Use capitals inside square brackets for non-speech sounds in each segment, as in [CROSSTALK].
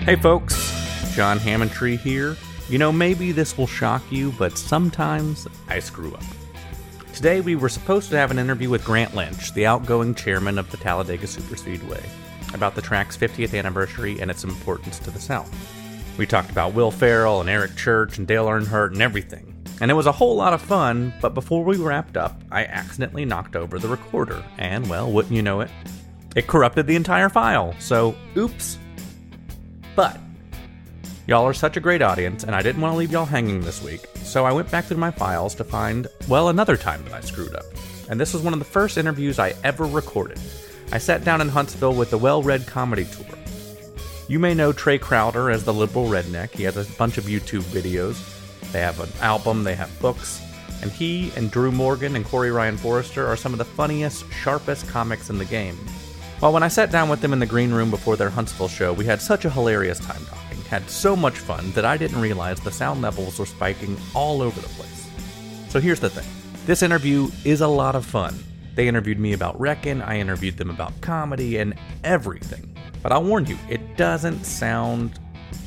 Hey folks, John Hammontree here. You know, maybe this will shock you, but sometimes I screw up. Today we were supposed to have an interview with Grant Lynch, the outgoing chairman of the Talladega Superspeedway, about the track's 50th anniversary and its importance to the South. We talked about Will Ferrell and Eric Church and Dale Earnhardt and everything. And it was a whole lot of fun, but before we wrapped up, I accidentally knocked over the recorder, and well, wouldn't you know it? It corrupted the entire file, so oops. But y'all are such a great audience, and I didn't want to leave y'all hanging this week, so I went back through my files to find, well, another time that I screwed up. And this was one of the first interviews I ever recorded. I sat down in Huntsville with the Well Red Comedy Tour. You may know Trae Crowder as the liberal redneck. He has a bunch of YouTube videos. They have an album, they have books, and he and Drew Morgan and Corey Ryan Forrester are some of the funniest, sharpest comics in the game. Well, when I sat down with them in the green room before their Huntsville show, we had such a hilarious time talking, had so much fun that I didn't realize the sound levels were spiking all over the place. So here's the thing this interview is a lot of fun. They interviewed me about Reckon, I interviewed them about comedy and everything. But I'll warn you, it doesn't sound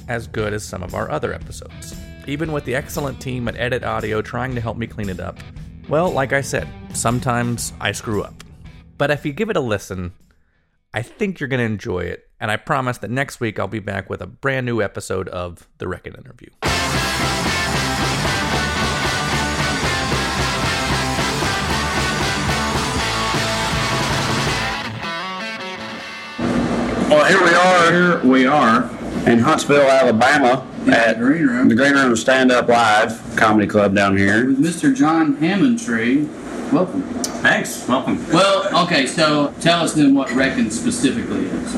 as good as some of our other episodes. Even with the excellent team at Edit Audio trying to help me clean it up. Well, like I said, sometimes I screw up. But if you give it a listen, I think you're going to enjoy it, and I promise that next week I'll be back with a brand new episode of The Reckon Interview. Well, here we are. Here we are in Huntsville, Alabama, at the Green Room the Green Room Stand Up Live Comedy Club down here. with Mr. John Hammontree. Welcome. Thanks. Welcome. Well, okay, so tell us then what Reckon specifically is.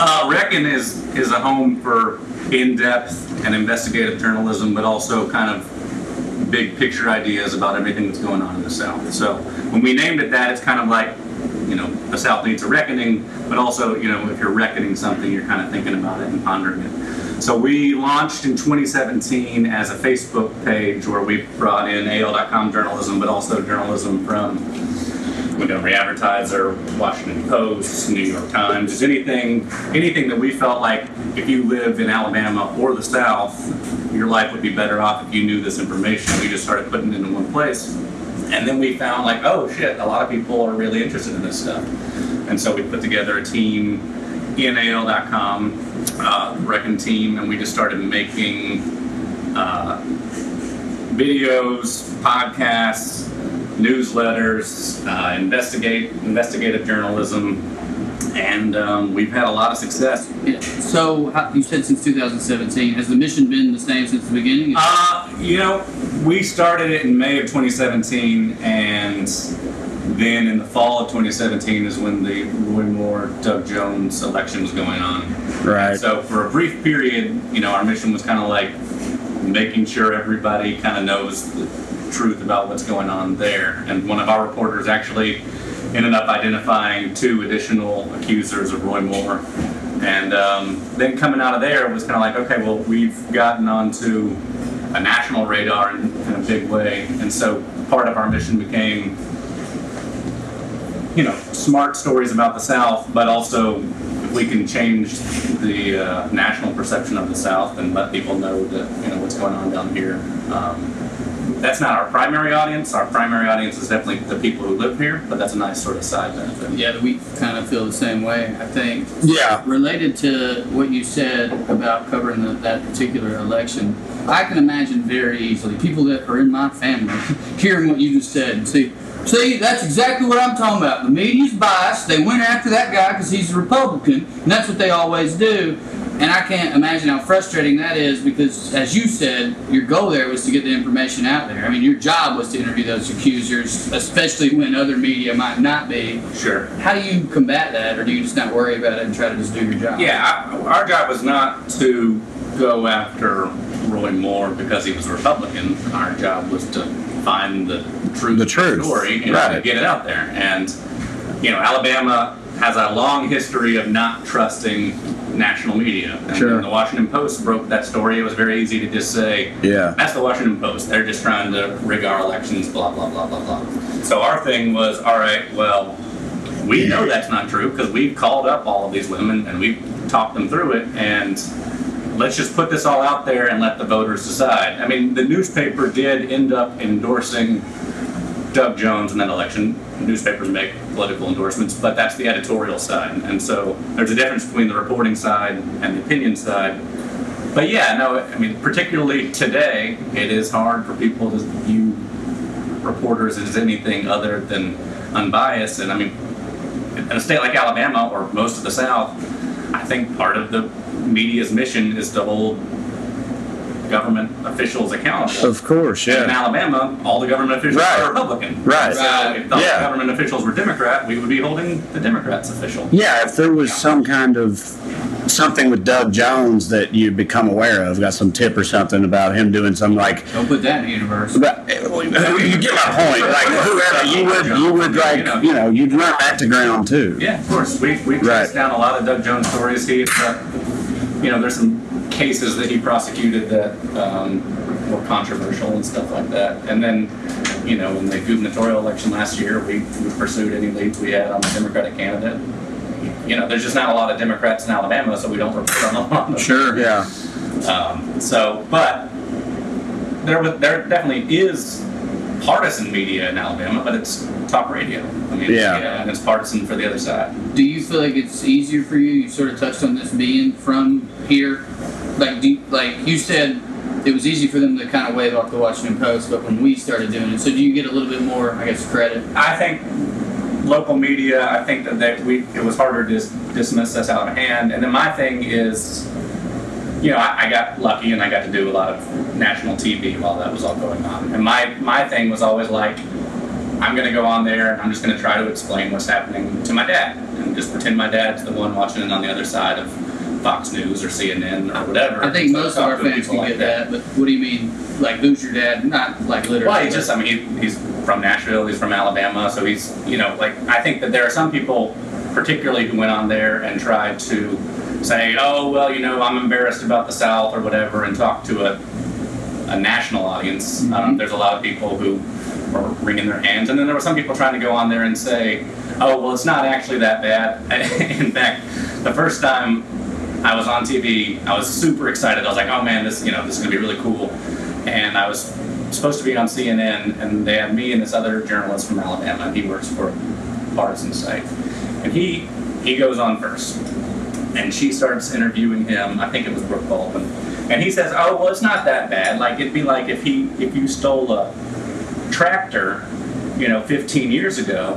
Uh, Reckon is is a home for in-depth and investigative journalism, but also kind of big picture ideas about everything that's going on in the South. So when we named it that, it's kind of like, you know, the South needs a reckoning, but also, you know, if you're reckoning something, you're kind of thinking about it and pondering it. So we launched in 2017 as a Facebook page where we brought in AL.com journalism, but also journalism from Montgomery Advertiser, Washington Post, New York Times, just anything, anything that we felt like if you live in Alabama or the South, your life would be better off if you knew this information. We just started putting it in one place. And then we found like, oh shit, a lot of people are really interested in this stuff. And so we put together a team in AL.com, uh, Reckon team, and we just started making uh, videos, podcasts, newsletters, uh, investigate investigative journalism, and um, we've had a lot of success. Yeah. So you said since 2017. Has the mission been the same since the beginning? Uh, you know, we started it in May of 2017, and then in the fall of 2017 is when the Roy Moore Doug Jones election was going on. Right. So for a brief period, you know, our mission was kind of like making sure everybody kind of knows the truth about what's going on there. And one of our reporters actually ended up identifying two additional accusers of Roy Moore. And um, then coming out of there, it was kind of like, okay, well, we've gotten onto a national radar in, in a big way. And so part of our mission became, you know, smart stories about the South, but also if we can change the uh, national perception of the South and let people know that, you know, what's going on down here. Um, that's not our primary audience. Our primary audience is definitely the people who live here, but that's a nice sort of side benefit. yeah, we kind of feel the same way. I think. Yeah. Related to what you said about covering the, that particular election, I can imagine very easily people that are in my family [LAUGHS] hearing what you just said and see. See, that's exactly what I'm talking about. The media's biased. They went after that guy because he's a Republican, and that's what they always do. And I can't imagine how frustrating that is because, as you said, your goal there was to get the information out there. I mean, your job was to interview those accusers, especially when other media might not be. Sure. How do you combat that, or do you just not worry about it and try to just do your job? Yeah, I, our job was not to go after Roy Moore because he was a Republican. Our job was to find the truth, The truth, story, and right. get it out there. And you know, Alabama has a long history of not trusting national media. And Sure. when the Washington Post broke that story, it was very easy to just say, Yeah. that's the Washington Post. They're just trying to rig our elections, blah, blah, blah, blah, blah. So our thing was, all right, well, we know that's not true because we've called up all of these women and we've talk them through it and let's just put this all out there and let the voters decide. I mean, the newspaper did end up endorsing Doug Jones in that election. Newspapers make political endorsements, but that's the editorial side. And so there's a difference between the reporting side and the opinion side. But yeah, no, I mean, particularly today, it is hard for people to view reporters as anything other than unbiased. And I mean, in a state like Alabama or most of the South, I think part of the media's mission is to hold government officials accountable. Of course, yeah. In. Alabama, all the government officials Right. are Republican. Right. So if the Yeah. government officials were Democrat, we would be holding the Democrats official. Yeah, if there was some kind of something with Doug Jones that you'd become aware of, got some tip or something about him doing some like Don't put that in the universe. But you get my point. Like whoever you would, you would like, you know, you'd run that to ground too. Yeah, of course. We we traced Right. down a lot of Doug Jones stories. He, uh, you know, there's some cases that he prosecuted that um, were controversial and stuff like that. And then, you know, in the gubernatorial election last year, we, we pursued any leads we had on the Democratic candidate. You know, there's just not a lot of Democrats in Alabama, so we don't report on a lot of them. Sure. Yeah. Um, so, but there was, there definitely is partisan media in Alabama, but it's top radio. I mean, Yeah. and it's partisan for the other side. Do you feel like it's easier for you? You sort of touched on this being from here. Like, do like you said, it was easy for them to kind of wave off the Washington Post, but when we started doing it, so do you get a little bit more, I guess, credit? I think local media. I think that they, we it was harder to dis- dismiss us out of hand. And then my thing is, you know, I, I got lucky and I got to do a lot of national TV while that was all going on. And my my thing was always like, I'm going to go on there and I'm just going to try to explain what's happening to my dad and just pretend my dad's the one watching it on the other side of Fox News or CNN or whatever. I think most of our fans can like get that, but what do you mean? Like, who's your dad? Not like literally. Well, he just, I mean, he, he's from Nashville, he's from Alabama, so he's, you know, like, I think that there are some people, particularly who went on there and tried to say, oh, well, you know, I'm embarrassed about the South or whatever, and talk to a, a national audience. Um, there's a lot of people who were wringing their hands, and then there were some people trying to go on there and say, oh, well, it's not actually that bad. [LAUGHS] In fact, the first time I was on TV, I was super excited. I was like, oh man, this, you know, this is gonna be really cool. And I was supposed to be on CNN, and they had me and this other journalist from Alabama, he works for partisan site. And he he goes on first, and she starts interviewing him. I think it was Brooke Baldwin, and he says, "Oh, well, it's not that bad. Like it'd be like if he if you stole a tractor, you know, 15 years ago,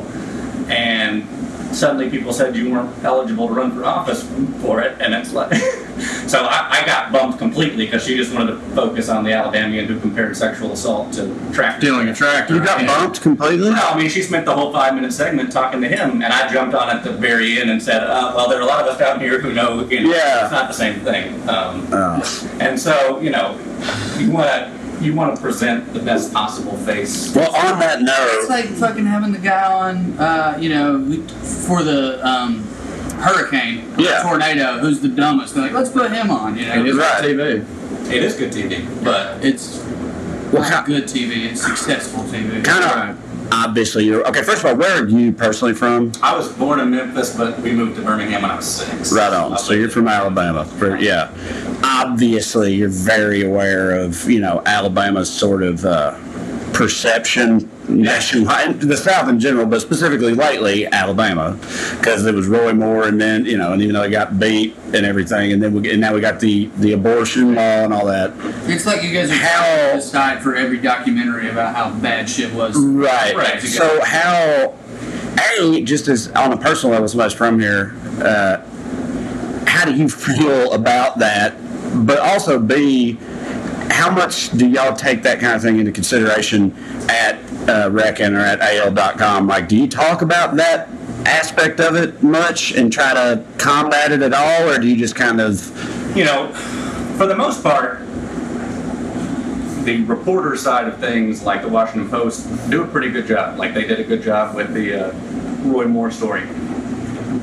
and suddenly people said you weren't eligible to run for office for it, and it's like, [LAUGHS] so I, I got bumped completely because she just wanted to focus on the Alabamian who compared sexual assault to tractor. Stealing a tractor. You got Yeah. bumped completely. No, I mean, she spent the whole five minute segment talking to him, and I jumped on at the very end and said, uh, well, there are a lot of us down here who know, you know Yeah. it's not the same thing. Um, Oh. and so, you know, you want to you want to present the best possible face. Well, on that note, It's like fucking having the guy on, uh, you know, for the um, hurricane, or Yeah. tornado, who's the dumbest. They're like, let's put him on. You know, It is Right. TV. It is good TV, but it's Well, not how- good TV. It's successful TV. kind of obviously you're okay. First of all, where are you personally from? I was born in Memphis, but we moved to Birmingham when I was six. Right on. So you're from Alabama. For- Yeah. Obviously, you're very aware of you know Alabama's sort of uh, perception nationwide, the South in general, but specifically lately Alabama, because it was Roy Moore, and then you know, and even though he got beat and everything, and then we and now we got the the abortion law and all that. It's like you guys are How- to for every documentary about how bad shit was. Right. Right. So how, a just as on a personal level, somebody's from here, uh, how do you feel about that? But also, b, how much do y'all take that kind of thing into consideration at uh, Reckon or at AL.com? Like, do you talk about that aspect of it much and try to combat it at all, or do you just kind of? you know, for the most part, the reporter side of things, like the Washington Post, do a pretty good job. Like they did a good job with the uh, Roy Moore story.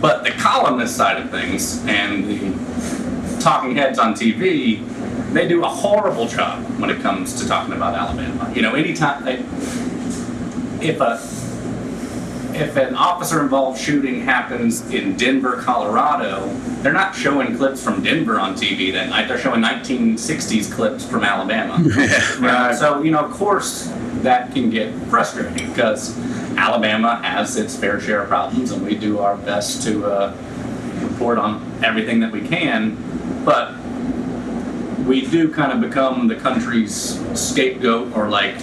But the columnist side of things and the talking heads on TV, they do a horrible job when it comes to talking about Alabama. You know, anytime they, if a if an officer involved shooting happens in Denver, Colorado, they're not showing clips from Denver on TV that night. They're showing 1960s clips from Alabama. [LAUGHS] Right. So, you know, of course, that can get frustrating because Alabama has its fair share of problems, and we do our best to uh, report on everything that we can. But we do kind of become the country's scapegoat or like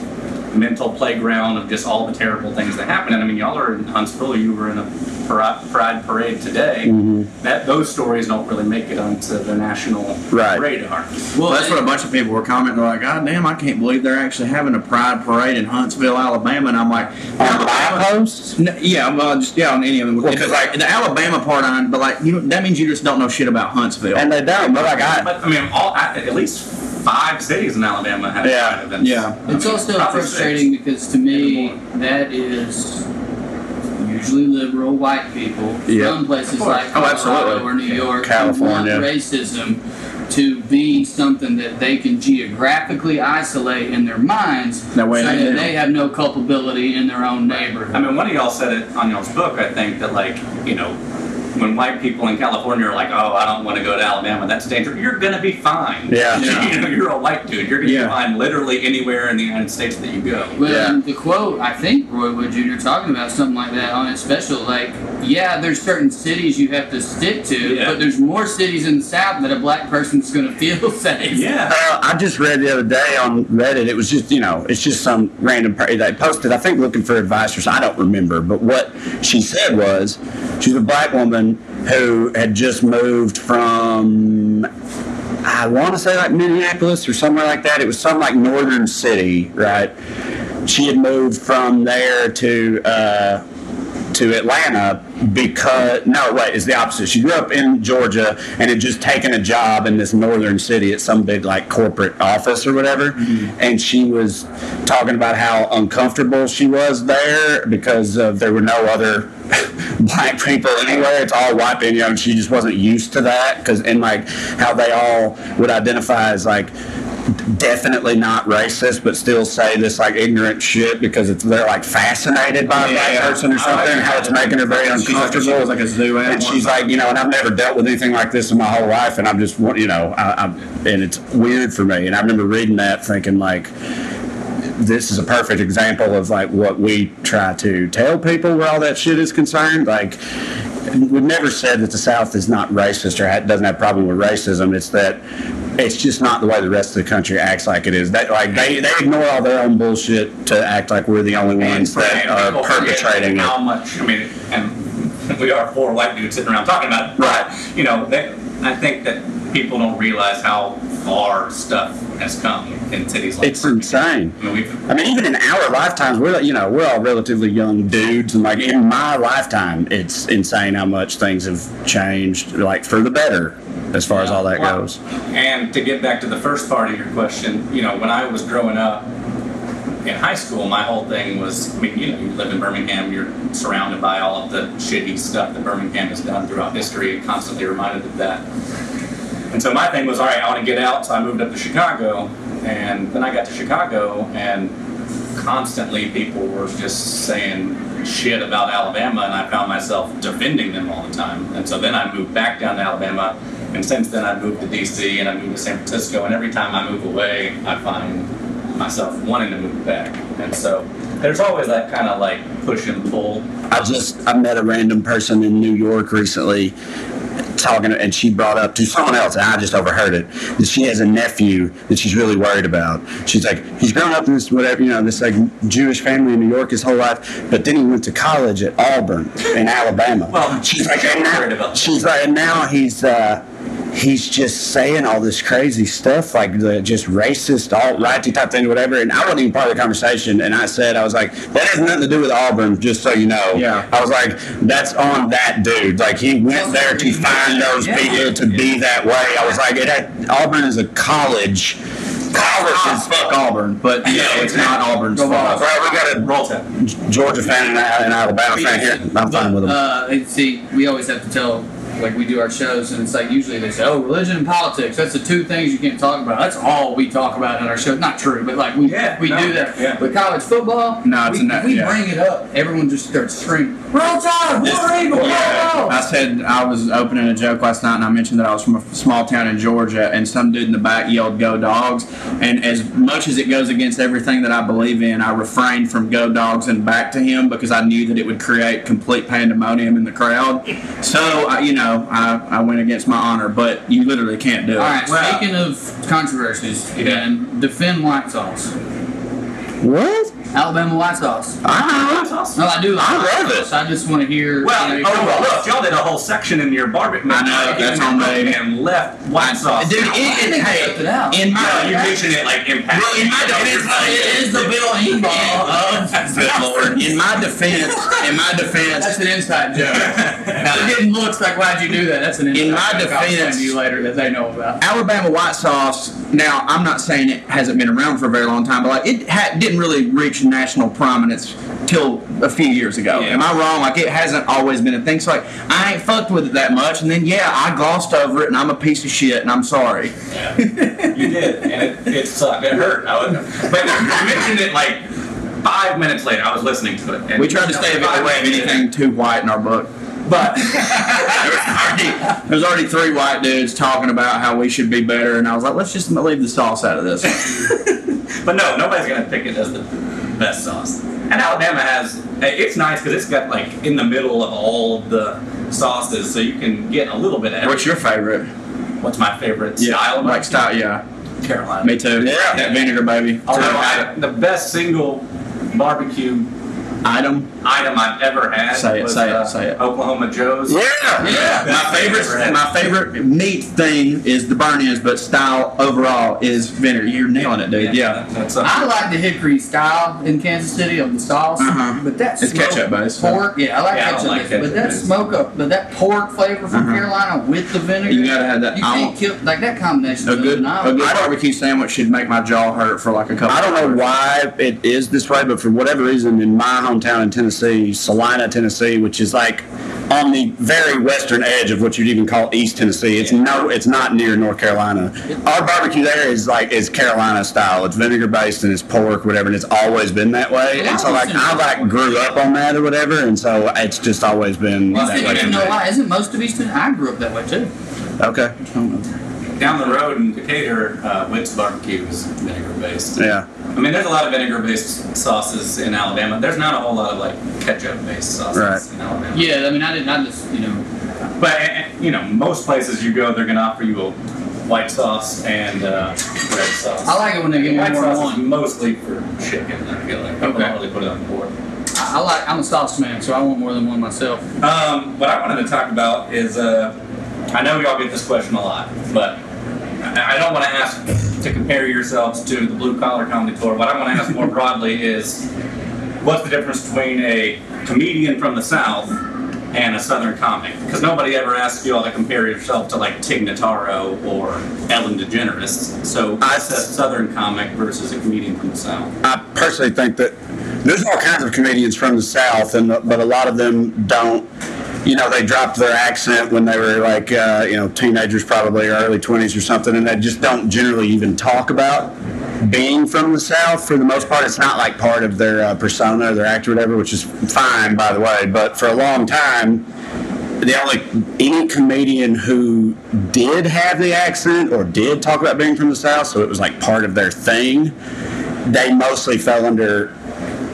mental playground of just all the terrible things that happen. And I mean, y'all are in Huntsville. You were in a pride, pride parade today. Mm-hmm. That those stories don't really make it onto the national Right. radar. Well, that's what a bunch of people were commenting. They're like, God damn, I can't believe they're actually having a pride parade in Huntsville, Alabama. And I'm like, On posts? No, yeah, well, uh, just yeah, on any of them. Well, Because 'cause like the Alabama part on, but like you, know, that means you just don't know shit about Huntsville. And they don't, but like I, But I mean, all, at least five cities in Alabama have Yeah. pride events. Yeah. I It's mean, also frustrating six. because to me, that is usually liberal white people Yeah. from places like Oh, Colorado absolutely. or New York California. who racism to be something that they can geographically isolate in their minds That way so that they have no culpability in their own neighborhood. I mean, one of y'all said it on y'all's book, I think, that like, you know, when white people in California are like, oh, I don't want to go to Alabama, that's dangerous, you're going to be fine. Yeah. [LAUGHS] you know, you're a white dude. You're going to Yeah. be fine literally anywhere in the United States that you go. Well, Yeah. the quote, I think Roy Wood Jr. talking about something like that on his special. Like, yeah, there's certain cities you have to stick to, Yeah. but there's more cities in the South that a black person's going to feel [LAUGHS] safe. Yeah. Uh, I just read the other day on Reddit. It was just you know, it's just some random per- they posted. I think looking for advice or something. I don't remember, but what she said was she's a black woman who had just moved from. I want to say like Minneapolis or somewhere like that. It was some like northern city, right? She had moved from there to uh, to Atlanta because no wait it's the opposite. She grew up in georgia and had just taken a job in this northern city at some big like corporate office or whatever. Mm-hmm. And she was talking about how uncomfortable she was there because of there were no other [LAUGHS] black people anywhere. It's all white people you know, and she just wasn't used to that because and like how they all would identify as like definitely not racist, but still say this like ignorant shit because it's they're like fascinated by a Yeah, black person or something, and how it's making her very She's like, uncomfortable. she was like a zoo animal. and she's like, you know, and I've never dealt with anything like this in my whole life, and I'm just, you know, I, I'm, and it's weird for me. And I remember reading that, thinking like, this is a perfect example of like what we try to tell people where all that shit is concerned. Like, we've never said that the South is not racist or ha- doesn't have a problem with racism. It's that it's just not the way the rest of the country acts like it is. That like they, they ignore all their own bullshit to act like we're the only ones that are perpetrating how it. much, I mean, and we are four white dudes sitting around talking about it. But, you know, they, I think that people don't realize how far stuff has come in cities like It's insane. I mean, I mean, even in our lifetimes, we're you know we're all relatively young dudes, and like in my lifetime, it's insane how much things have changed, like for the better, as far as all that Well, goes. And to get back to the first part of your question, you know, when I was growing up in high school, my whole thing was, I mean, you know, you live in Birmingham, you're surrounded by all of the shitty stuff that Birmingham has done throughout history, and constantly reminded of that. And so my thing was, all right, I want to get out, so I moved up to Chicago, and then I got to Chicago, and constantly people were just saying shit about Alabama, and I found myself defending them all the time. And so then I moved back down to Alabama, and since then I've moved to DC and I moved to San Francisco, and every time I move away, I find myself wanting to move back. And so there's always that kind of like push and pull. I just I met a random person in New York recently talking, and she brought up to someone else, and I just overheard it. That she has a nephew that she's really worried about. She's like, he's grown up in this whatever you know, this like Jewish family in New York his whole life, but then he went to college at Auburn in Alabama. Well, she's like, now, she's like, and now he's. uh He's just saying all this crazy stuff, like the just racist, alt righty type thing, whatever. And I wasn't even part of the conversation. And I said, I was like, that has nothing to do with Auburn, just so you know. Yeah. I was like, that's on that dude. Like he went there to find those people to be that way. I was like, it had, Auburn is a college. College is fuck Auburn, but you know, it's not Auburn's fault. Well, we got Roll Tide. a Georgia fan and an Alabama fan here. I'm fine with them. Uh, see, we always have to tell, like we do our shows, and it's like usually they say, "Oh, religion and politics. That's the two things you can't talk about." That's all we talk about in our show. Not true, but like we Yeah, we no, do that. yeah. But college football, No, it's we, not- if we yeah. bring it up, everyone just starts screaming. Roll Tide, War Eagle, roll, roll. I said I was opening a joke last night, and I mentioned that I was from a small town in Georgia, and some dude in the back yelled "Go Dogs!" And as much as it goes against everything that I believe in, I refrained from "Go Dogs" and back to him because I knew that it would create complete pandemonium in the crowd. So I, you know, I, I went against my honor, but you literally can't do it. All right, Well- speaking of controversies, Yeah. again, defend white sauce. What? Alabama white sauce. I love white sauce. No, I do like I love it. sauce. I just want to hear. Well, you know, oh, well, look, y'all did a whole section in your barbecue. I know, that's on me. And left white sauce. Dude, it, it, think I it out. in my you mentioned it like impact. Well, in my defense, It is the Bill Engvall of. Good lord. In my defense, in my defense, That's an inside joke. They're getting looks like, why'd you do that? That's an inside In my joke. I'll defense- you later that they know about. Alabama white sauce. Now, I'm not saying it hasn't been around for a very long time, but like it ha- didn't really reach national prominence till a few years ago. Yeah. Am I wrong? Like it hasn't always been a thing. So like I ain't fucked with it that much, and then yeah, I glossed over it, and I'm a piece of shit, and I'm sorry. Yeah. you did, and it, it sucked. It hurt. I was, but you mentioned it like five minutes later. I was listening to it. We tried to stay away of anything too white in our book. But [LAUGHS] there's already, there already three white dudes talking about how we should be better, and I was like, let's just leave the sauce out of this. [LAUGHS] But no, nobody's gonna pick it as the best sauce. And Alabama has. It's nice because it's got like in the middle of all of the sauces, so you can get a little bit of. What's your favorite? What's my favorite yeah. style? of like style, yeah. Carolina. Me too. Yeah. That vinegar, baby. Although I, the best single barbecue Item. item I've ever had Say it, was say it, uh, say it. Oklahoma Joe's. Yeah. Yeah, my favorite, my favorite meat thing is the burnt ends, but style overall is vinegar. You're nailing it, dude. Yeah, That's, uh, I like the hickory style in Kansas City of the sauce, Uh-huh. but that It's ketchup based, so- pork. Yeah, I like Yeah, I don't ketchup, like but ketchup that based. smoke up, but that pork flavor from Uh-huh. Carolina with the vinegar. You gotta have that- You I can't kill like that combination. a good, a good barbecue sandwich should make my jaw hurt for like a couple. I don't know hours. why it is this way, but for whatever reason, in my hometown in Tennessee, Celina, Tennessee, which is like on the very western edge of what you'd even call East Tennessee, it's no, it's not near North Carolina. Our barbecue there is like is Carolina style. It's vinegar based and it's pork, whatever, and it's always been that way. And so like I like grew up on that or whatever, and so it's just always been Well, that see, way. you for know why? Isn't most of Eastern? I grew up that way too. Okay, down the road in Decatur, uh, Whitt's barbecue is vinegar based. yeah. I mean, there's a lot of vinegar based sauces in Alabama. There's not a whole lot of like ketchup based sauces Right. in Alabama. Yeah, I mean, I didn't. I just you know. But eh, eh, you know, most places you go, they're gonna offer you a white sauce and uh, red sauce. I like it when they get white more than sauce is one. mostly for chicken. I feel like Okay. don't really put it on the board. I, I like. I'm a sauce man, so I want more than one myself. Um, what I wanted to talk about is, uh, I know y'all get this question a lot, but I I don't want to ask to compare yourselves to the blue collar comedy tour. What I want to ask more [LAUGHS] broadly is, what's the difference between a comedian from the South and a Southern comic? Because nobody ever asks you all to compare yourself to like Tig Notaro or Ellen DeGeneres. So, I- said Southern comic versus a comedian from the South? I personally think that there's all kinds of comedians from the South, and but a lot of them don't. You know, they dropped their accent when they were like, uh, you know, teenagers probably early 20s or something, and they just don't generally even talk about being from the South. For the most part, it's not like part of their uh, persona or their act or whatever, which is fine, by the way. But for a long time, the only any comedian who did have the accent or did talk about being from the South, so it was like part of their thing, they mostly fell under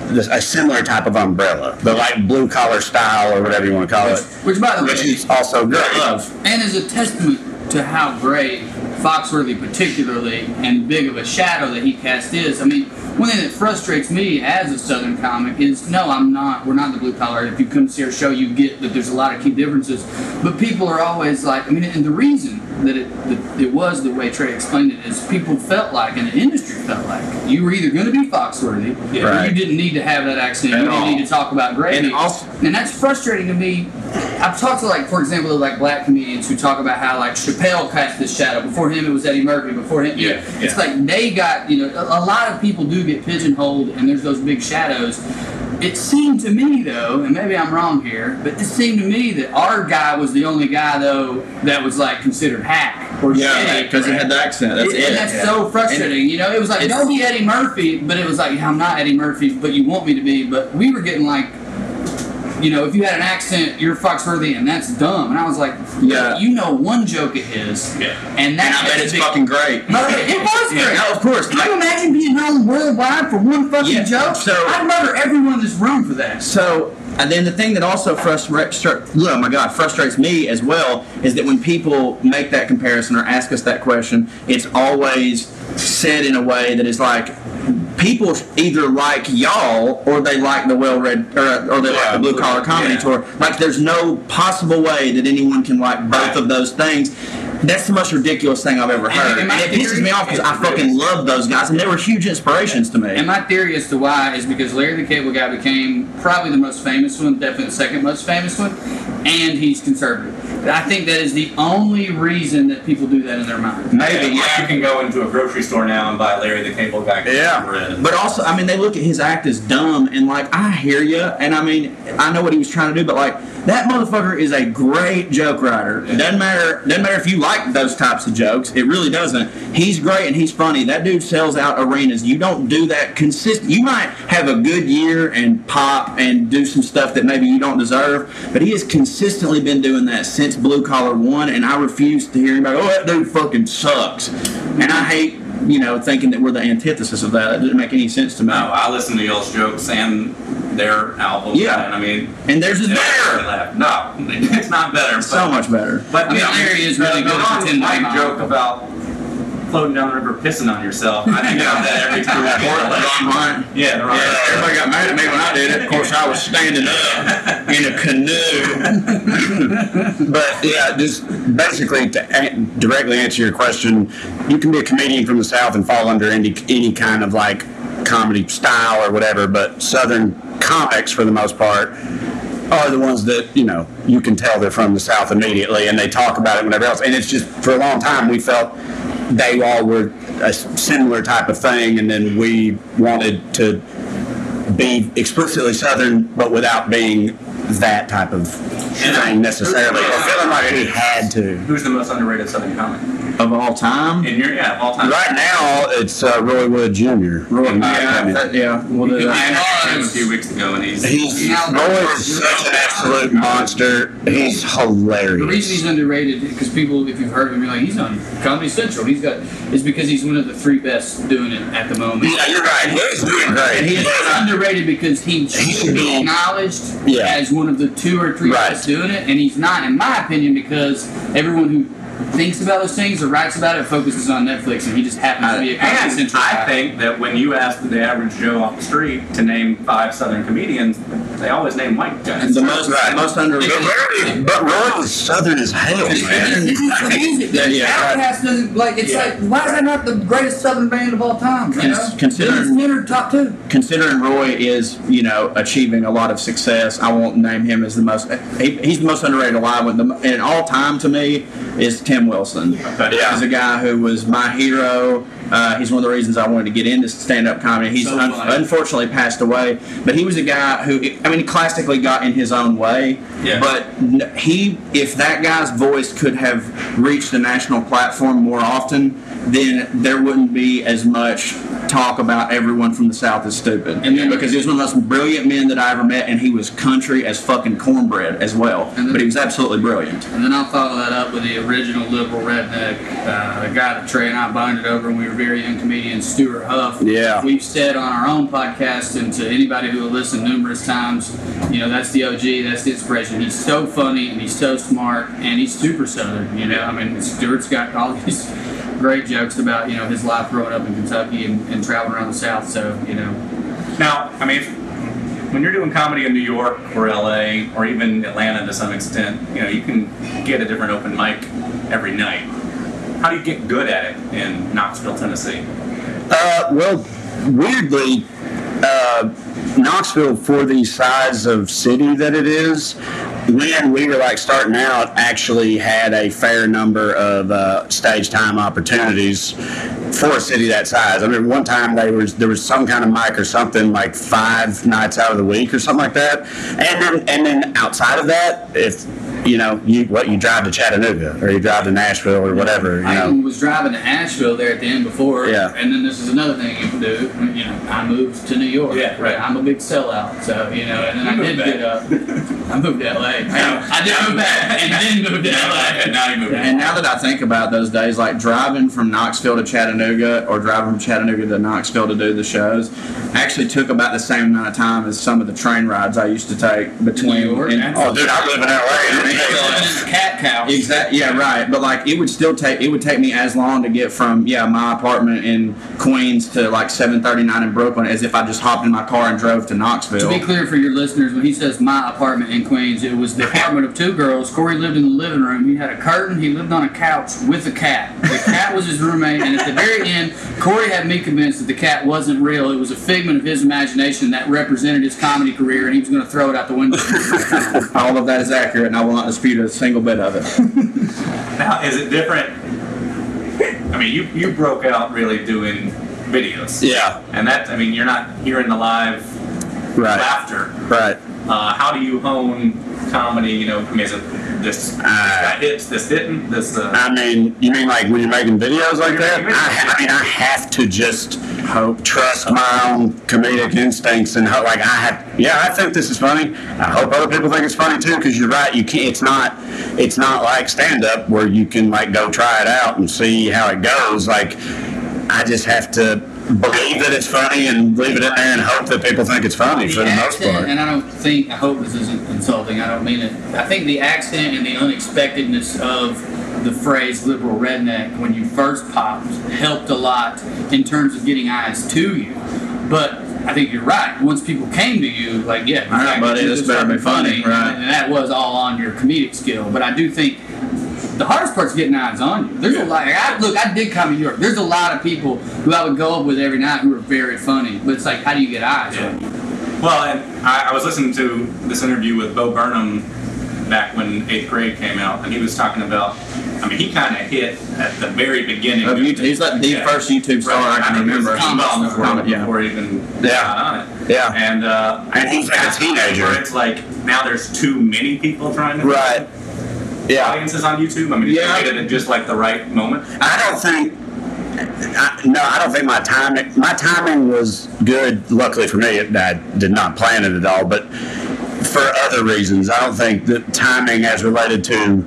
this, a similar type of umbrella, the like blue collar style or whatever you want to call it, Which, by the way, which is also great. Love. and is a testament to how great Foxworthy, particularly, and big of a shadow that he cast is. I mean, one thing that frustrates me as a Southern comic is no, I'm not. We're not the blue collar. If you come see our show, you get that there's a lot of key differences. But people are always like, I mean, and the reason that it that it was the way Trae explained it is people felt like, and the industry felt like, you were either going to be Foxworthy, or Right. you didn't need to have that accent. At you didn't all. need to talk about gravy. And also- And that's frustrating to me. I've talked to like, for example, like black comedians who talk about how like Chappelle cast this shadow. Before him, it was Eddie Murphy. Before him, Yeah, it's like they got you know a, a lot of people do get pigeonholed, and there's those big shadows. It seemed to me though, and maybe I'm wrong here, but it seemed to me that our guy was the only guy though that was like considered hack or Yeah, because he had the accent. That's and it. that's so frustrating. you know, it was like, don't be Eddie Murphy, but it was like, I'm not Eddie Murphy, but you want me to be. But we were getting like you know, if you had an accent, you're Foxworthy, and that's dumb. And I was like, Yeah. you know one joke of his, Yeah. and And that's I bet it's big- fucking great. No, it was Yeah, great. no, of course. Can you imagine being known worldwide for one fucking Yeah, joke? so- I'd murder everyone in this room for that. So, and then the thing that also frustrates, oh my God, frustrates me as well is that when people make that comparison or ask us that question, it's always said in a way that is like, people either like y'all or they like the well-red or, or they like the blue-collar comedy Yeah. tour. Like, there's no possible way that anyone can like both Right. of those things. That's the most ridiculous thing I've ever heard, and and my it pisses me off because I fucking love those guys, and they were huge inspirations to me. And my theory as to why is because Larry the Cable Guy became probably the most famous one, definitely the second most famous one, and he's conservative. I think that is the only reason that people do that in their mind. Maybe, Yeah, yeah. you can go into a grocery store now and buy Larry the Cable Guy Yeah. But also, I mean, they look at his act as dumb, and like, I hear you, and I mean, I know what he was trying to do, but like, that motherfucker is a great joke writer. It doesn't matter, doesn't matter if you like those types of jokes. It really doesn't. He's great and he's funny. That dude sells out arenas. You don't do that consistent. You might have a good year and pop and do some stuff that maybe you don't deserve, but he has consistently been doing that since Blue Collar One, and I refuse to hear anybody. Oh, that dude fucking sucks, and I hate. You know, thinking that we're the antithesis of that. It doesn't make any sense to me. No, I listen to y'all's jokes and their albums. Yeah. and I mean, And theirs is better. No, [LAUGHS] it's not better. So but- much better. But I mean, you know, Larry is really the good at Ron pretending I'm joke about floating down the river pissing on yourself. I think about that every time. Ron White. Yeah, the Ron Yeah, everybody got mad at me when I did it. Of course, I was standing up in a canoe. [LAUGHS] But yeah, just basically to directly answer your question, you can be a comedian from the South and fall under any any kind of like comedy style or whatever. But Southern comics, for the most part, are the ones that you know you can tell they're from the South immediately, and they talk about it whenever else. And it's just for a long time we felt they all were a similar type of thing, and then we wanted to be explicitly Southern, but without being that type of thing necessarily, or feeling like we had to. Who's the most underrated Southern comic? Of all time? In your yeah, of all time. Right now, it's uh, Roy Wood Jr. in my Yeah, opinion. yeah. We'll do I that. Interviewed him a few weeks ago, and he's He's Now- Roy is such an absolute monster. He's hilarious. The reason he's underrated, because people, if you've heard him, you're like, he's on Comedy Central. He's got, is because he's one of the three best doing it at the moment. Yeah, you're right. He's doing And great. he's underrated because he should be acknowledged Yeah. as one of the two or three Right. best doing it, and he's not, in my opinion, because everyone who thinks about those things or writes about it focuses on Netflix, and he just happens to be a Comedy And Central I guy. think that when you ask the average Joe off the street to name five Southern comedians, they always name white guys. The most, Right. most underrated. But Roy is southern as hell, man. [LAUGHS] Yeah, yeah, right. Outkast doesn't like. It's Yeah. like, why is that not the greatest Southern band of all time? You Cons- know, considering- It's top two. Considering Roy is, you know, achieving a lot of success, I won't name him as the most. He, he's the most underrated alive. With the, and all time to me is Tim Wilson. Yeah. He's a guy who was my hero. Uh, he's one of the reasons I wanted to get into stand-up comedy. He's So un- unfortunately passed away, but he was a guy who, I mean, he classically got in his own way. Yeah. But he, if that guy's voice could have reached the national platform more often, then there wouldn't be as much talk about everyone from the South is stupid. And then- because he was one of the most brilliant men that I ever met, and he was country as fucking cornbread as well. And then- but he was absolutely brilliant. And then I'll follow that up with the original liberal redneck, uh, the guy that Trae and I bonded over when we were very young comedians, Stewart Huff. Yeah. We've said on our own podcast and to anybody who will listen numerous times, you know, that's the OG, that's the inspiration. He's so funny and he's so smart and he's super southern, you know. I mean, Stewart's got all these great jokes about, you know, his life growing up in Kentucky and, and traveling around the South. So, you know, Now, I mean, when you're doing comedy in New York or LA or even Atlanta to some extent, you know, you can get a different open mic every night. How do you get good at it in Knoxville, Tennessee? Uh, well, weirdly, uh, Knoxville, for the size of city that it is, when we were like starting out, actually had a fair number of uh, stage time opportunities for a city that size. I mean, one time there was there was some kind of mic or something like five nights out of the week or something like that, and then and then outside of that, if you know, you what you drive to Chattanooga or you drive to Nashville or whatever. You I know, even was driving to Asheville there at the end before. Yeah. And then this is another thing you can do. You know, I moved to New York. Yeah, right. I'm a big sellout, so you know. And then I did moved get up. I moved to LA. [LAUGHS] I did move back [LAUGHS] and then moved to LA. [LAUGHS] And now you move. And now that I think about those days, like driving from Knoxville to Chattanooga or driving from Chattanooga to Knoxville to do the shows, actually took about the same amount of time as some of the train rides I used to take between. New York? and- oh, dude, I live in LA. Cat cow. Exactly. Yeah. Right. But like, it would still take it would take me as long to get from yeah my apartment in Queens to like 739 in Brooklyn as if I just hopped in my car and drove to Knoxville. To be clear for your listeners, when he says my apartment in Queens, it was the apartment of two girls. Corey lived in the living room. He had a curtain. He lived on a couch with a cat. The cat was his roommate, and at the very end, Corey had me convinced that the cat wasn't real. It was a figment of his imagination that represented his comedy career, and he was going to throw it out the window. [LAUGHS] All of that is accurate, and I will not dispute a single bit of it. [LAUGHS] Now, is it different? I mean, you you broke out really doing videos. Yeah, And that, I mean, you're not hearing the live right, laughter. right. Uh, how do you hone comedy? You know, I mean, is it this, this guy hits, this didn't, this? Uh, I mean, you mean like when you're making videos like that? I, I mean, I have to just hope, trust my own comedic instincts, and hope, like I have. Yeah, I think this is funny. I hope other people think it's funny too, because you're right. You can't. It's not. It's not like stand up where you can like go try it out and see how it goes. Like I just have to believe that it's funny and leave it in there and hope that people think it's funny for the most part. and I don't think, I hope this isn't insulting, I don't mean it. I think the accent and the unexpectedness of the phrase liberal redneck when you first popped helped a lot in terms of getting eyes to you. But I think you're right. Once people came to you, like, yeah, All right, buddy, this better be something funny, right. And that was all on your comedic skill. But I do think the hardest part's getting eyes on you. There's a lot. Like, I, look, I did come to New York. There's a lot of people who I would go up with every night who are very funny. But it's like, how do you get eyes on you? Well, and I, I was listening to this interview with Bo Burnham back when eighth grade came out, and he was talking about. I mean, he kind of hit at the very beginning. Of YouTube, he's like the Yeah. first YouTube star I can think he was remember. Well, before, Comment, yeah. before he even Yeah. got on it. Yeah. And uh, And he's like a teenager. Where it's like now there's too many people trying to Right. Yeah. audiences on YouTube. I mean, Yeah. it at just like the right moment. I don't think. I, no, I don't think my timing. My timing was good. Luckily for me, it, I did not plan it at all. But for other reasons, I don't think the timing as related to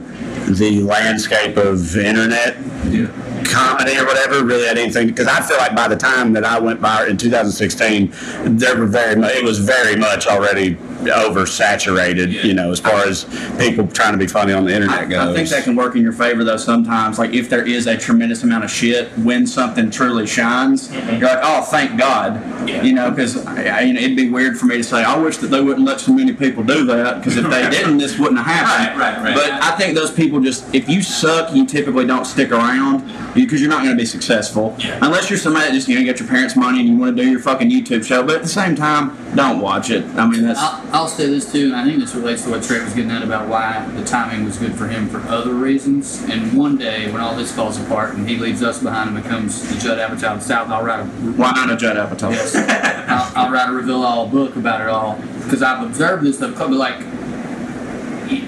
the landscape of internet Yeah. comedy or whatever really had anything because I feel like by the time that I went by in 2016, there were very it was very much already oversaturated. Yeah. You know, as far as people trying to be funny on the internet I, goes. I think that can work in your favor though sometimes. Like if there is a tremendous amount of shit, when something truly shines, mm-hmm. you're like, oh, thank God. Yeah. You know, because I, I, you know, it'd be weird for me to say, I wish that they wouldn't let so many people do that. Because if they [LAUGHS] didn't, this wouldn't have happened. Right, right, right. But I think those people just, if you suck, you typically don't stick around because you're not going to be successful Yeah. unless you're somebody that just you know get your parents' money and you want to do your fucking YouTube show. But at the same time, don't watch it. I mean, that's. I'll, I'll say this too, and I think this relates to what Trae was getting at about why the timing was good for him for other reasons. And one day, when all this falls apart and he leaves us behind and becomes the Judd Apatow of the South, I'll write a Why not a Judd Apatow? yes, I'll, I'll write a reveal all book about it all because I've observed this stuff. But like,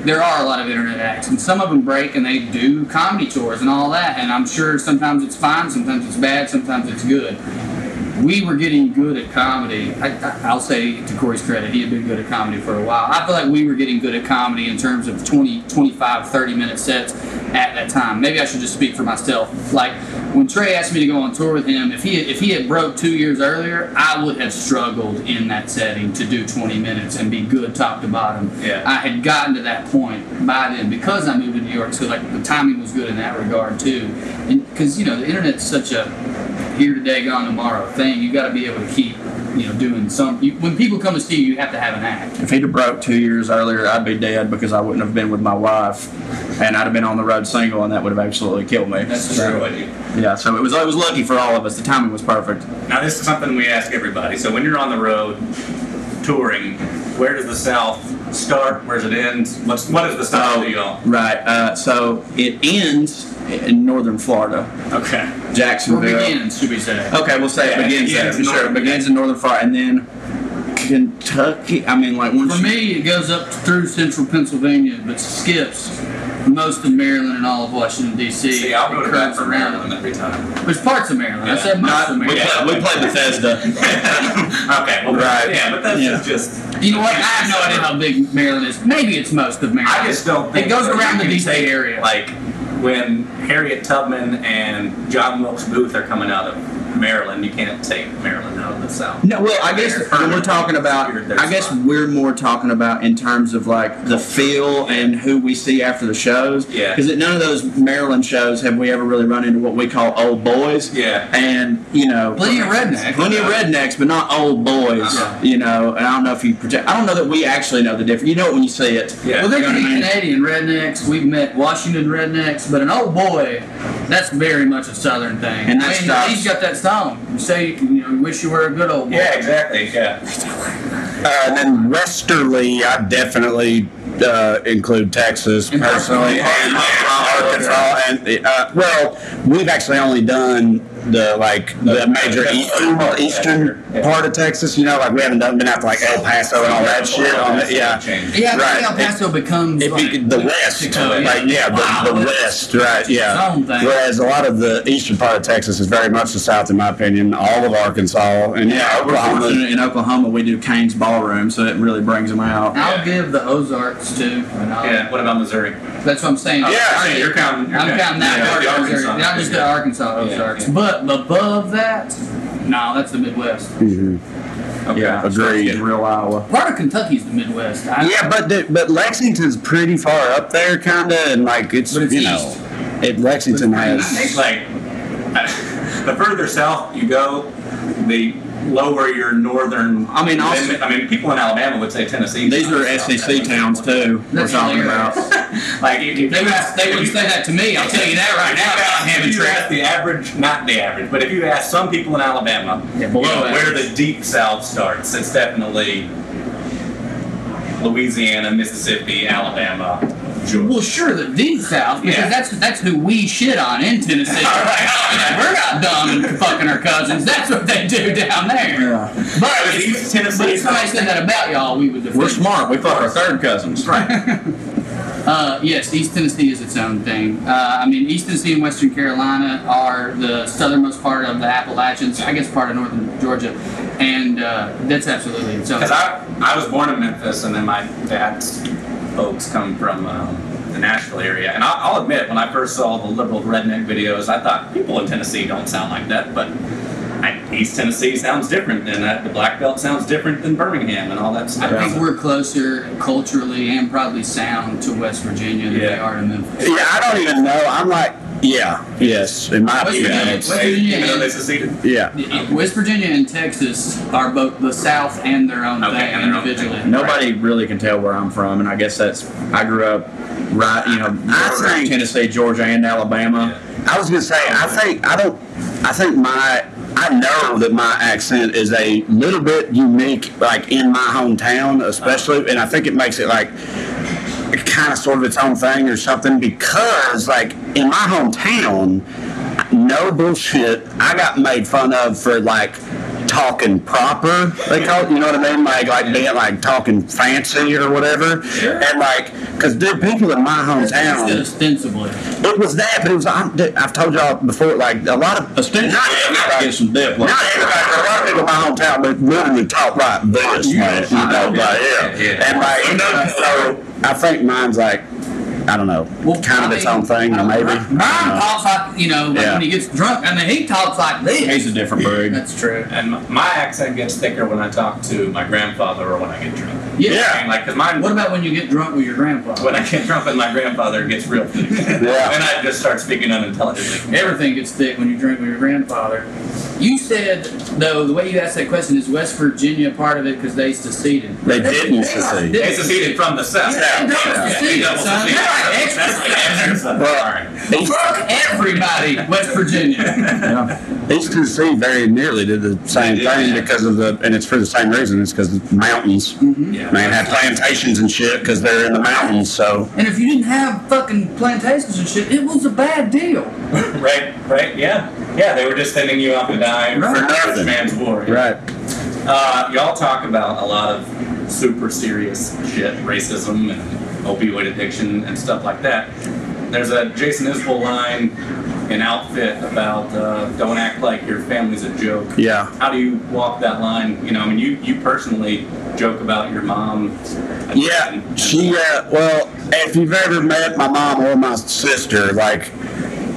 there are a lot of internet acts, and some of them break and they do comedy tours and all that. And I'm sure sometimes it's fine, sometimes it's bad, sometimes it's good. We were getting good at comedy. I, I, I'll say to Corey's credit, he had been good at comedy for a while. I feel like we were getting good at comedy in terms of 20, 25, 30 minute sets at that time. Maybe I should just speak for myself. Like when Trae asked me to go on tour with him, if he if he had broke two years earlier, I would have struggled in that setting to do 20 minutes and be good top to bottom. Yeah. I had gotten to that point by then because I moved to New York, so like the timing was good in that regard too. And because you know the internet's such a here today, gone tomorrow thing. You got to be able to keep you know doing some. You, when people come to see you, you have to have an act. If he'd have broke two years earlier, I'd be dead because I wouldn't have been with my wife, and I'd have been on the road single, and that would have absolutely killed me. That's So, true. Yeah, so it was it was lucky for all of us. The timing was perfect. Now, this is something we ask everybody. So, when you're on the road touring, where does the South start? Where does it end? What's what is the style y'all? Right. Uh, so it ends in northern Florida, Okay. Or Jacksonville. begins, should we say? Okay, we'll say Yeah, it begins there. in Sure, it begins in northern Florida, and then Kentucky. I mean, like once For you- me, it goes up through central Pennsylvania, but skips most of Maryland and all of Washington D.C. See, I'll go to bat for around. Maryland every time. There's parts of Maryland. I said most Not- of we, Maryland. play, we play Bethesda. [LAUGHS] okay, well, Right. yeah, but that's Yeah. just. You know what? I have no idea how big Maryland is. Maybe it's most of Maryland. I just don't think it goes around the D.C. area. Like when Harriet Tubman and John Wilkes Booth are coming out of Maryland, you can't take Maryland out of the South. No, well, I guess They're we're talking about, I guess spot. we're more talking about in terms of like the feel and who we see after the shows. Yeah. Because at none of those Maryland shows have we ever really run into what we call old boys. Yeah. And you know, Plenty of rednecks. Plenty of rednecks, but not old boys. Uh-huh. You know, and I don't know if you project. I don't know that we actually know the difference. You know it when you see it. Yeah. Well, there You know can be what I mean? Canadian rednecks. We've met Washington rednecks, but an old boy, that's very much a Southern thing. And I mean, he's got that You say, you know, wish you were a good old boy. Yeah, exactly. Yeah. Uh, and then westerly, I definitely uh, include Texas And personally, and Arkansas. And uh, well, we've actually only done the like the major eastern eastern part of Texas. You know, like we haven't done been out to like El Paso and all that shit. On the, yeah, Yeah, Right. El Paso becomes It like be the west, Mexico, like yeah, the, the west, right? Yeah. Its own thing. Whereas a lot of the eastern part of Texas is very much the south, in my opinion. All of Arkansas and yeah, We're Oklahoma. in Oklahoma we do Cain's Ballroom, so it really brings them out. I'll Yeah. give the Ozarks too. Yeah. What about Missouri? That's what I'm saying. Oh, Yeah, yeah, you're counting. You're I'm counting that yeah, part the Arkansas. Not just the Yeah. Arkansas Yeah, Ozarks. yeah. But above that, no, that's the Midwest. Mm-hmm. Okay. Yeah, it starts Agreed. getting Real Iowa. Part of Kentucky's the Midwest. I, Yeah, but the, but Lexington's pretty far up there, kinda, and like it's, But it's you east. know, it Lexington has. It's like [LAUGHS] the further south you go, the lower your northern. I mean, also- I mean, people in Alabama would say Tennessee. These are SEC towns too. We're talking about. [LAUGHS] Like if you They would, they wouldn't say that to me. I'll tell you that right now. About If having you ask the average, not the average, but if you ask some people in Alabama, Yeah, you below know, where the deep south starts, it's definitely Louisiana, Mississippi, Alabama, Well, sure, the deep South, because Yeah. that's that's who we shit on in Tennessee. [LAUGHS] Oh, we're not dumb and fucking our cousins. That's what they do down there. Yeah. But But if, East Tennessee but if somebody said that about y'all, we would defend. We're smart. We fuck our third cousins. Right. [LAUGHS] Uh, yes, East Tennessee is its own thing. Uh, I mean, East Tennessee and Western Carolina are the southernmost part of the Appalachians. I guess part of northern Georgia, and uh, that's absolutely its own. Because I, I was born in Memphis, and then my dad's folks come from um, the Nashville area. And I'll, I'll admit, when I first saw the liberal redneck videos, I thought people in Tennessee don't sound like that. But I, East Tennessee sounds different than that. The Black Belt sounds different than Birmingham and all that stuff. I think we're closer culturally and probably sound to West Virginia than they are to Memphis. Yeah, I don't even know. I'm like, yeah, yes, in my West opinion, Virginia- it's, West Virginia even though they seceded. yeah. West Virginia and Texas are both the South and their own Okay, thing and their own individually. thing. Nobody really can tell where I'm from, and I guess that's I grew up right, you know, I think- Tennessee, Georgia, and Alabama. I was gonna say, I think I don't. I think my. I know that my accent is a little bit unique, like in my hometown, especially, and I think it makes it like kind of sort of its own thing or something because, like, in my hometown, no bullshit, I got made fun of for like talking proper. They call it, you know what I mean? Like, like being like talking fancy or whatever, and like, cause dude, people in my hometown. Ostensibly. It was that, but it was. I'm, I've told y'all before, like a lot of Ostensibly, not I everybody, get some dip. not everybody, but a lot of people in my hometown, but literally talk like this, man. You know, like yeah, Yeah. and like you know, so I think mine's like, I don't know, kind of its own thing, uh, maybe. I don't Brian talks like, you know, like Yeah. when he gets drunk. I mean, he talks like this. He's a different breed. That's true. And my- my accent gets thicker when I talk to my grandfather or when I get drunk. Yeah. Yeah. Like, cause mine. What about when you get drunk with your grandfather? when I get drunk with my grandfather, it gets real thick. [LAUGHS] Yeah. And I just start speaking unintelligibly. Everything gets thick when you drink with your grandfather. You said, though, the way you asked that question is West Virginia part of it because they seceded. They didn't secede. They seceded from the south. Yeah, they Yeah. seceded, double son. seceded. They're like extra That's the answer. Well, All right. Fuck everybody, West Virginia. Yeah. East Tennessee very nearly did the same Yeah. thing because of the, and it's for the same reason. It's because of mountains. Yeah. Man, had plantations and shit because they're in the mountains. So And if you didn't have fucking plantations and shit, it was a bad deal. [LAUGHS] Right, right, yeah. Yeah, they were just sending you off to die Right. for For nothing. man's war. right. Uh, y'all talk about a lot of super serious shit, racism and opioid addiction and stuff like that. There's a Jason Isbell line in Outfit about uh, don't act like your family's a joke. Yeah. How do you walk that line? You know, I mean, you you personally joke about your mom. Yeah, and- she. Uh, well, if you've ever met my mom or my sister, like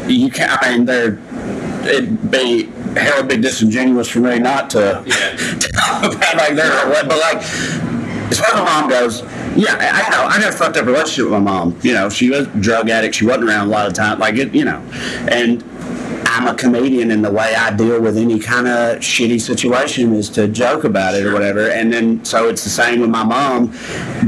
you can. not I mean, they're it'd be hell would be disingenuous for me not to Yeah. [LAUGHS] talk about like they're but like as far as my mom goes. Yeah, I, know. I got a fucked up relationship with my mom. You know, she was a drug addict. She wasn't around a lot of time. Like it, you know, and I'm a comedian, and the way I deal with any kind of shitty situation is to joke about it or whatever. And then, so it's the same with my mom.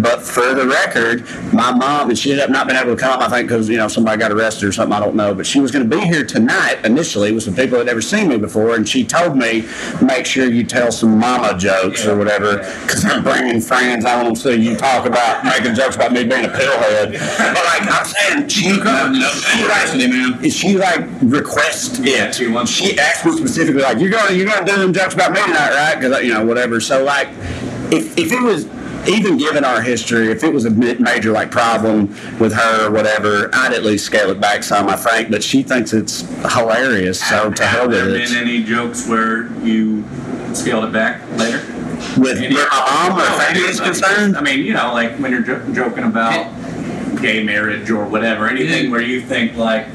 But for the record, my mom, and she ended up not being able to come, I think, because, you know, somebody got arrested or something, I don't know. But she was going to be here tonight initially with some people that had never seen me before. And she told me, make sure you tell some mama jokes or whatever, because I'm bringing friends. I want to see you talk about making jokes about me being a pillhead. But, like, I'm saying, she, [LAUGHS] she, like, she, like, requests it. she wants- She asked me specifically, like, you're gonna you're gonna do them jokes about me tonight, right? Because you know whatever. So like, if if it was even given our history, if it was a major like problem with her or whatever, I'd at least scale it back some. I think, but she thinks it's hilarious. So to hell with it. Have there with been any jokes where you scaled it back later? With Any- where my mom or family is concerned, I mean, you know, like when you're jo- joking about gay marriage or whatever, anything where you think like,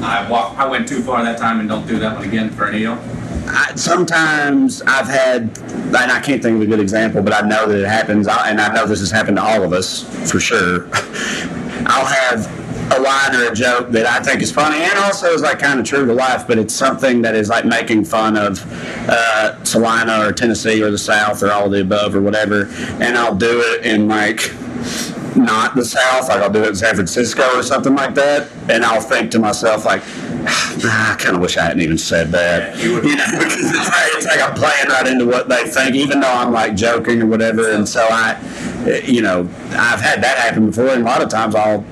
I walk, I went too far that time and don't do that one again for any of I, sometimes I've had, and I can't think of a good example, but I know that it happens, and I know this has happened to all of us for sure. [LAUGHS] I'll have a line or a joke that I think is funny and also is like kind of true to life, but it's something that is like making fun of uh, Celina or Tennessee or the South or all of the above or whatever, and I'll do it in like not the South, like I'll do it in San Francisco or something like that, and I'll think to myself like, "Ah, I kind of wish I hadn't even said that. Yeah, you would- You know, [LAUGHS] because it's like, it's like I'm playing right into what they think, even though I'm like joking or whatever, and so I, eh, you know, I've had that happen before, and a lot of times I'll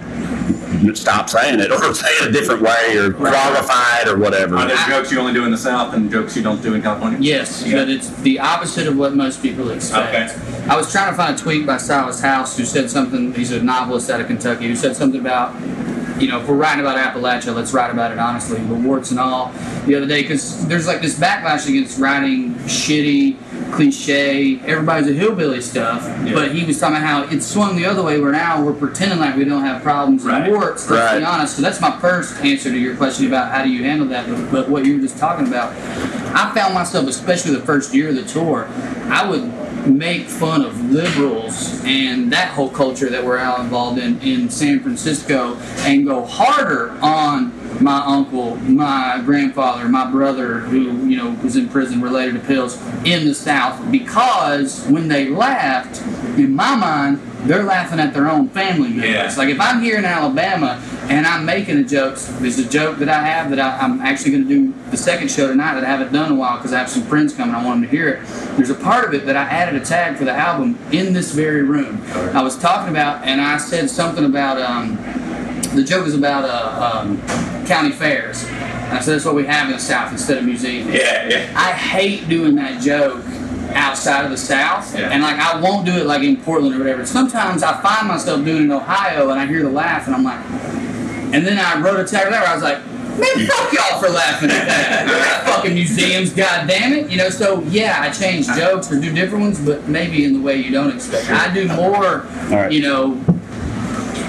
stop saying it [LAUGHS] or say it a different way or qualify it or whatever. Are there jokes you only do in the South and jokes you don't do in California? Yes, Yeah. but it's the opposite of what most people expect. Okay. I was trying to find a tweet by Silas House who said something. He's a novelist out of Kentucky who said something about, you know, if we're writing about Appalachia, let's write about it honestly, the warts and all. The other day, because there's like this backlash against writing shitty, cliche, everybody's a hillbilly stuff. Yeah. But he was talking about how it swung the other way, where now we're pretending like we don't have problems Right. and warts. Let's be honest. So that's my first answer to your question about how do you handle that. But, but what you were just talking about, I found myself, especially the first year of the tour, I would make fun of liberals and that whole culture that we're all involved in in San Francisco and go harder on my uncle, my grandfather, my brother who, you know, was in prison related to pills in the South because when they laughed, in my mind, they're laughing at their own family members. Yeah. Like if I'm here in Alabama and I'm making a joke, there's a joke that I have that I, I'm actually going to do the second show tonight that I haven't done in a while because I have some friends coming. I want them to hear it. There's a part of it that I added a tag for the album in this very room. I was talking about, and I said something about um, the joke is about uh, um, county fairs. And I said that's what we have in the South instead of museums. Yeah, yeah. I hate doing that joke outside of the South, Yeah. and like I won't do it like in Portland or whatever. Sometimes I find myself doing it in Ohio, and I hear the laugh, and I'm like, and then I wrote a tag there. I was like, man, fuck y'all for laughing at that. [LAUGHS] Fucking museums, god damn it. You know, so yeah, I change jokes or do different ones, but maybe in the way you don't expect. I do more, right. you know.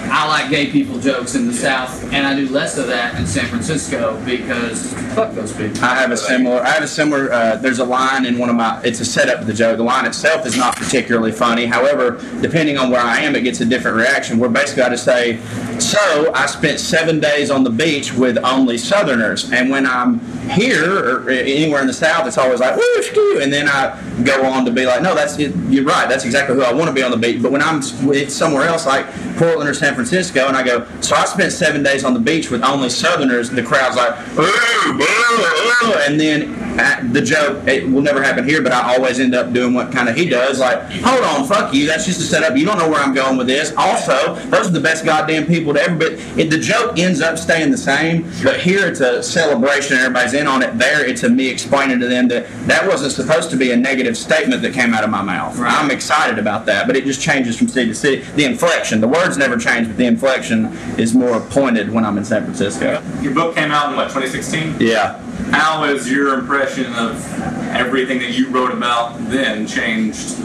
I like gay people jokes in the South, and I do less of that in San Francisco because fuck those people. I have a similar. I have a similar. Uh, there's a line in one of my. It's a setup of the joke. The line itself is not particularly funny. However, depending on where I am, it gets a different reaction. Where basically I just say, "So I spent seven days on the beach with only Southerners, and when I'm here or anywhere in the South, it's always like skew," and then I go on to be like, "No, that's it. You're right. That's exactly who I want to be on the beach." But when I'm somewhere else, like Portland or San Francisco, and I go, "So I spent seven days on the beach with only Southerners," the crowd's like, "Ooh, ooh," oh, and then uh, the joke it will never happen here, but I always end up doing what kind of he does, like, hold on, fuck you, that's just a setup. You don't know where I'm going with this. Also, those are the best goddamn people to ever. But the joke ends up staying the same, but here it's a celebration, everybody's in on it. There, it's a me explaining to them that that wasn't supposed to be a negative statement that came out of my mouth. Right. I'm excited about that, but it just changes from city to city. The inflection, the words never change, but the inflection is more pointed when I'm in San Francisco. Your book came out in what 2016. Yeah. How has your impression of everything that you wrote about then changed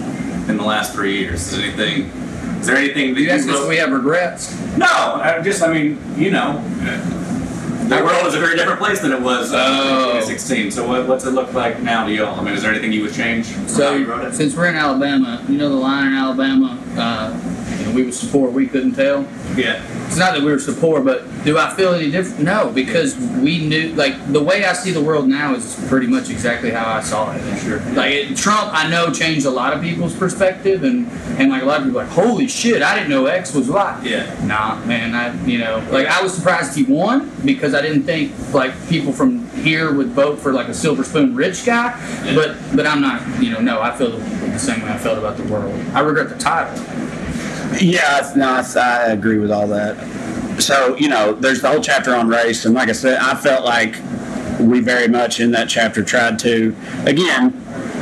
in the last three years? Is anything? Is there anything that You you, asked us we have regrets. no, I just I mean you know, the world is a very different place than it was uh, Oh. in 2016. So what, what's it look like now to y'all? I mean, is there anything you would change from you wrote So it? since we're in Alabama, you know the line in Alabama, uh, know, we would support, we couldn't tell. Yeah. It's not that we were support, but do I feel any different? No, because we knew, like, the way I see the world now is pretty much exactly how I saw it. Sure. Like, it, Trump, I know, changed a lot of people's perspective, and, and like, a lot of people like, holy shit, I didn't know X was right. Yeah. Nah, man, I, you know, like, I was surprised he won because I didn't think, like, people from here would vote for, like, a silver spoon rich guy, Yeah. but, but I'm not, you know, no, I feel the same way I felt about the world. I regret the title. Yeah, no, I agree with all that. So, you know, there's the whole chapter on race, and like I said, I felt like we very much in that chapter tried to, again,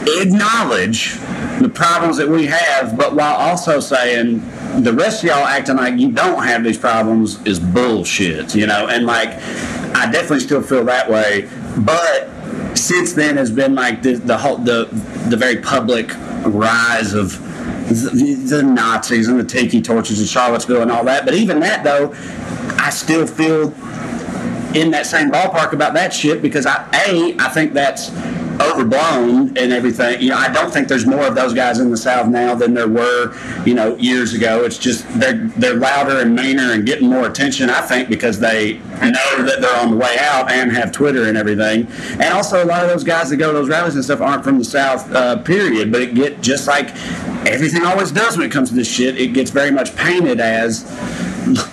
acknowledge the problems that we have, but while also saying the rest of y'all acting like you don't have these problems is bullshit, you know, and like, I definitely still feel that way, but since then has been like the, the whole, the, the very public rise of the, Nazis and the tiki torches in Charlottesville and all that. But even that, though, I still feel in that same ballpark about that shit because I a I think that's overblown and everything. You know, I don't think there's more of those guys in the South now than there were, you know, years ago. It's just they're they're louder and meaner and getting more attention. I think because they know that they're on the way out and have Twitter and everything. And also, a lot of those guys that go to those rallies and stuff aren't from the South. Uh, period. But it get just like everything always does when it comes to this shit. It gets very much painted as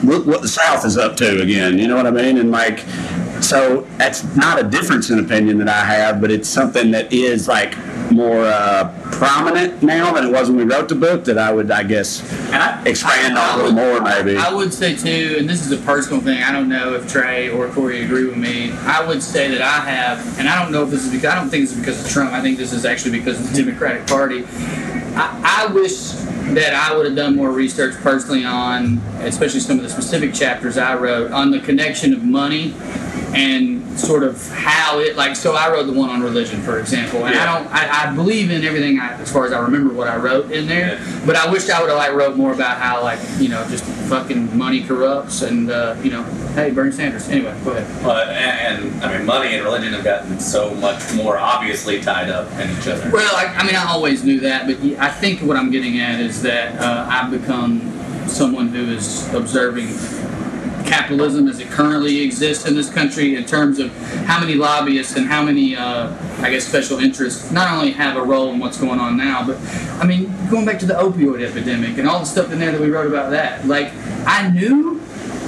look what the South is up to again. You know what I mean? And like, so that's not a difference in opinion that I have, but it's something that is like more uh, prominent now than it was when we wrote the book. That I would, I guess, I, expand I on a little more maybe. I would say too, and this is a personal thing. I don't know if Trae or Corey agree with me. I would say that I have, and I don't know if this is because I don't think this is because of Trump. I think this is actually because of the Democratic Party. I, I wish that I would have done more research personally on, especially some of the specific chapters I wrote on the connection of money and sort of how it like so I wrote the one on religion for example and I don't I, I believe in everything I, as far as I remember what I wrote in there Yeah. but I wish I would have like wrote more about how like you know just fucking money corrupts and uh, you know hey Bernie Sanders anyway go ahead But and, and I mean, money and religion have gotten so much more obviously tied up in each other. well I, I mean I always knew that but I think what I'm getting at is that uh, I've become someone who is observing capitalism as it currently exists in this country in terms of how many lobbyists and how many, uh, I guess, special interests not only have a role in what's going on now, but I mean, going back to the opioid epidemic and all the stuff in there that we wrote about that. Like, I knew,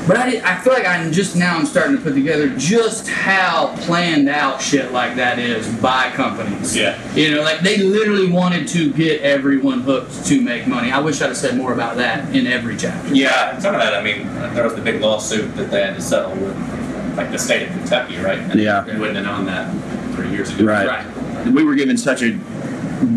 but I, did, I feel like I'm just now I'm starting to put together just how planned out shit like that is by companies. Yeah. You know, like they literally wanted to get everyone hooked to make money. I wish I'd have said more about that in every chapter. Yeah, and some of that, I mean, there was the big lawsuit that they had to settle with, like the state of Kentucky, right? And Yeah. You wouldn't have known that three years ago. Right. Right. we were given such a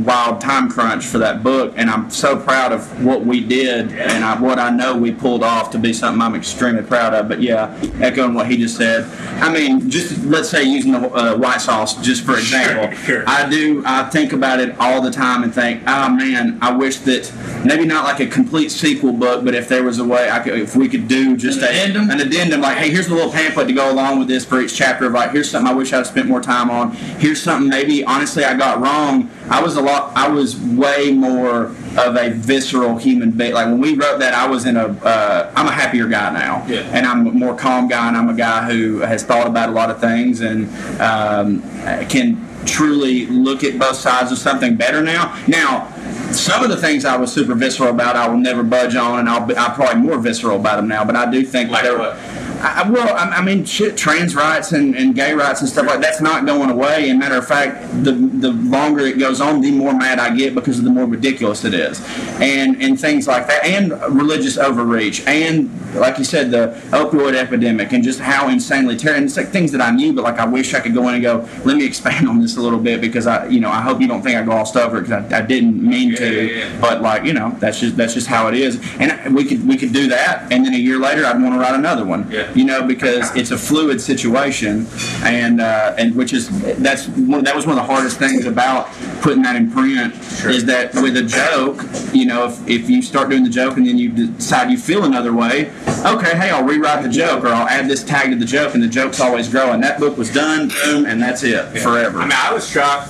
wild time crunch for that book, and I'm so proud of what we did and I, what I know we pulled off to be something I'm extremely proud of. But yeah, echoing what he just said, I mean, just let's say using the uh, white sauce just for example, sure. sure. I do. I think about it all the time and think, oh man, I wish that maybe not like a complete sequel book, but if there was a way I could, if we could do just An a, addendum? an addendum, like, hey, here's a little pamphlet to go along with this for each chapter of like, here's something I wish I'd spent more time on. Here's something maybe honestly I got wrong. I was a lot. I was way more of a visceral human being. Like when we wrote that, I was in a. Uh, I'm a happier guy now, Yeah. and I'm a more calm guy, and I'm a guy who has thought about a lot of things and um, can truly look at both sides of something better now. Now. Some of the things I was super visceral about, I will never budge on, and I'll be, I'm probably more visceral about them now. But I do think Like there, what? I, well, I, I mean, shit, trans rights and, and gay rights and stuff like that's not going away. And matter of fact, the the longer it goes on, the more mad I get because of the more ridiculous it is, and and things like that, and religious overreach, and like you said, the opioid epidemic, and just how insanely terrible. And it's like things that I knew, but like I wish I could go in and go, let me [LAUGHS] expand on this a little bit because I, you know, I hope you don't think I glossed over it because I, I didn't mean to, Yeah, yeah, yeah. but like you know, that's just that's just how it is. And we could we could do that, and then a year later, I'd want to write another one. Yeah. You know, because it's a fluid situation, and uh, and which is that's one, that was one of the hardest things about putting that in print is that with a joke, you know, if, if you start doing the joke and then you decide you feel another way, okay, hey, I'll rewrite the joke or I'll add this tag to the joke, and the joke's always growing. That book was done, boom, and that's it forever. I mean, I was shocked,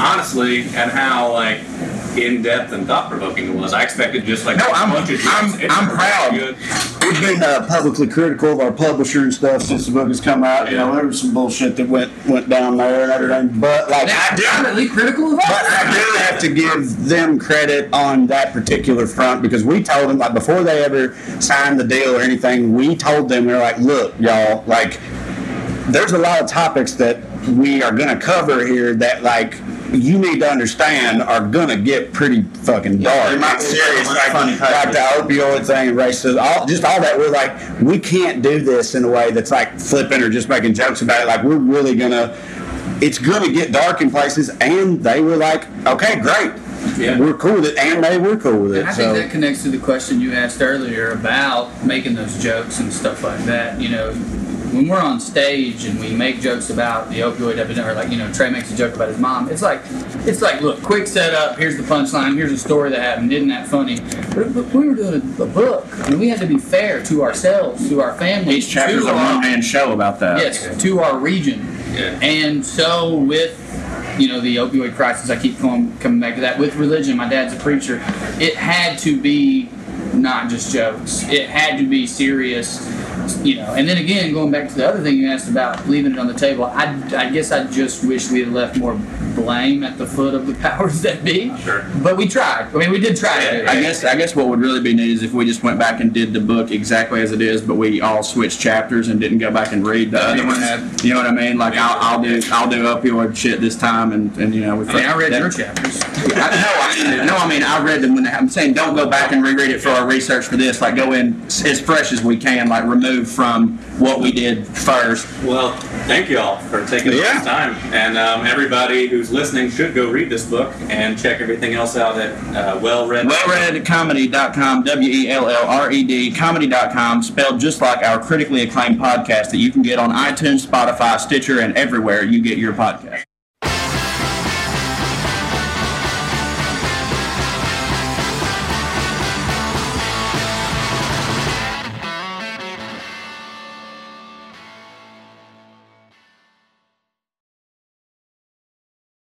honestly, at how like in depth and thought provoking it was. I expected just like No, a I'm- bunch of I'm- jokes. It's I'm proud. Good. We've been uh, publicly critical of our publisher and stuff since the book has come out. You know, there was some bullshit that went went down there and everything. But like, I do, Privately critical of but. I do have to give them credit on that particular front because we told them like before they ever signed the deal or anything, we told them we are like, look, y'all, like, there's a lot of topics that we are going to cover here that like. You need to understand are gonna get pretty fucking dark. they're not serious, like, funny like the opioid thing, racism, all just all that. We're like, we can't do this in a way that's like flipping or just making jokes about it. Like, we're really gonna it's going to get dark in places, and they were like, "Okay, great, Yeah. we're cool with it," and they were cool with it. And I so think that connects to the question you asked earlier about making those jokes and stuff like that. You know, when we're on stage and we make jokes about the opioid epidemic, or like you know, Trae makes a joke about his mom. It's like, it's like, look, quick setup. Here's the punchline. Here's a story that happened. Isn't that funny? But, but we were doing a, a book, and we had to be fair to ourselves, to our families, Each chapter's to a one man show about that. Yes, to our region. Yeah. And so with you know the opioid crisis, I keep coming coming back to that. With religion, my dad's a preacher. It had to be not just jokes. It had to be serious. You know, and then again, going back to the other thing you asked about leaving it on the table, I, I guess I just wish we had left more blame at the foot of the [LAUGHS] powers that be. Sure. But we tried. I mean, we did try to do I it. guess I guess what would really be neat is if we just went back and did the book exactly as it is, but we all switched chapters and didn't go back and read the other ones. You know what I mean? Like I'll, I'll do I'll do opioid shit this time, and, and you know we. I mean, I read that- your chapters. I, no, I mean, no, I mean, I read them when they, I'm saying don't go back and reread it for our research for this. Like, go in as fresh as we can, like, remove from what we did first. Well, thank you all for taking Yeah. this time. And um, everybody who's listening should go read this book and check everything else out at uh, Well Red. Wellredcomedy.com, W E L L R E D, comedy.com, spelled just like our critically acclaimed podcast that you can get on iTunes, Spotify, Stitcher, and everywhere you get your podcast.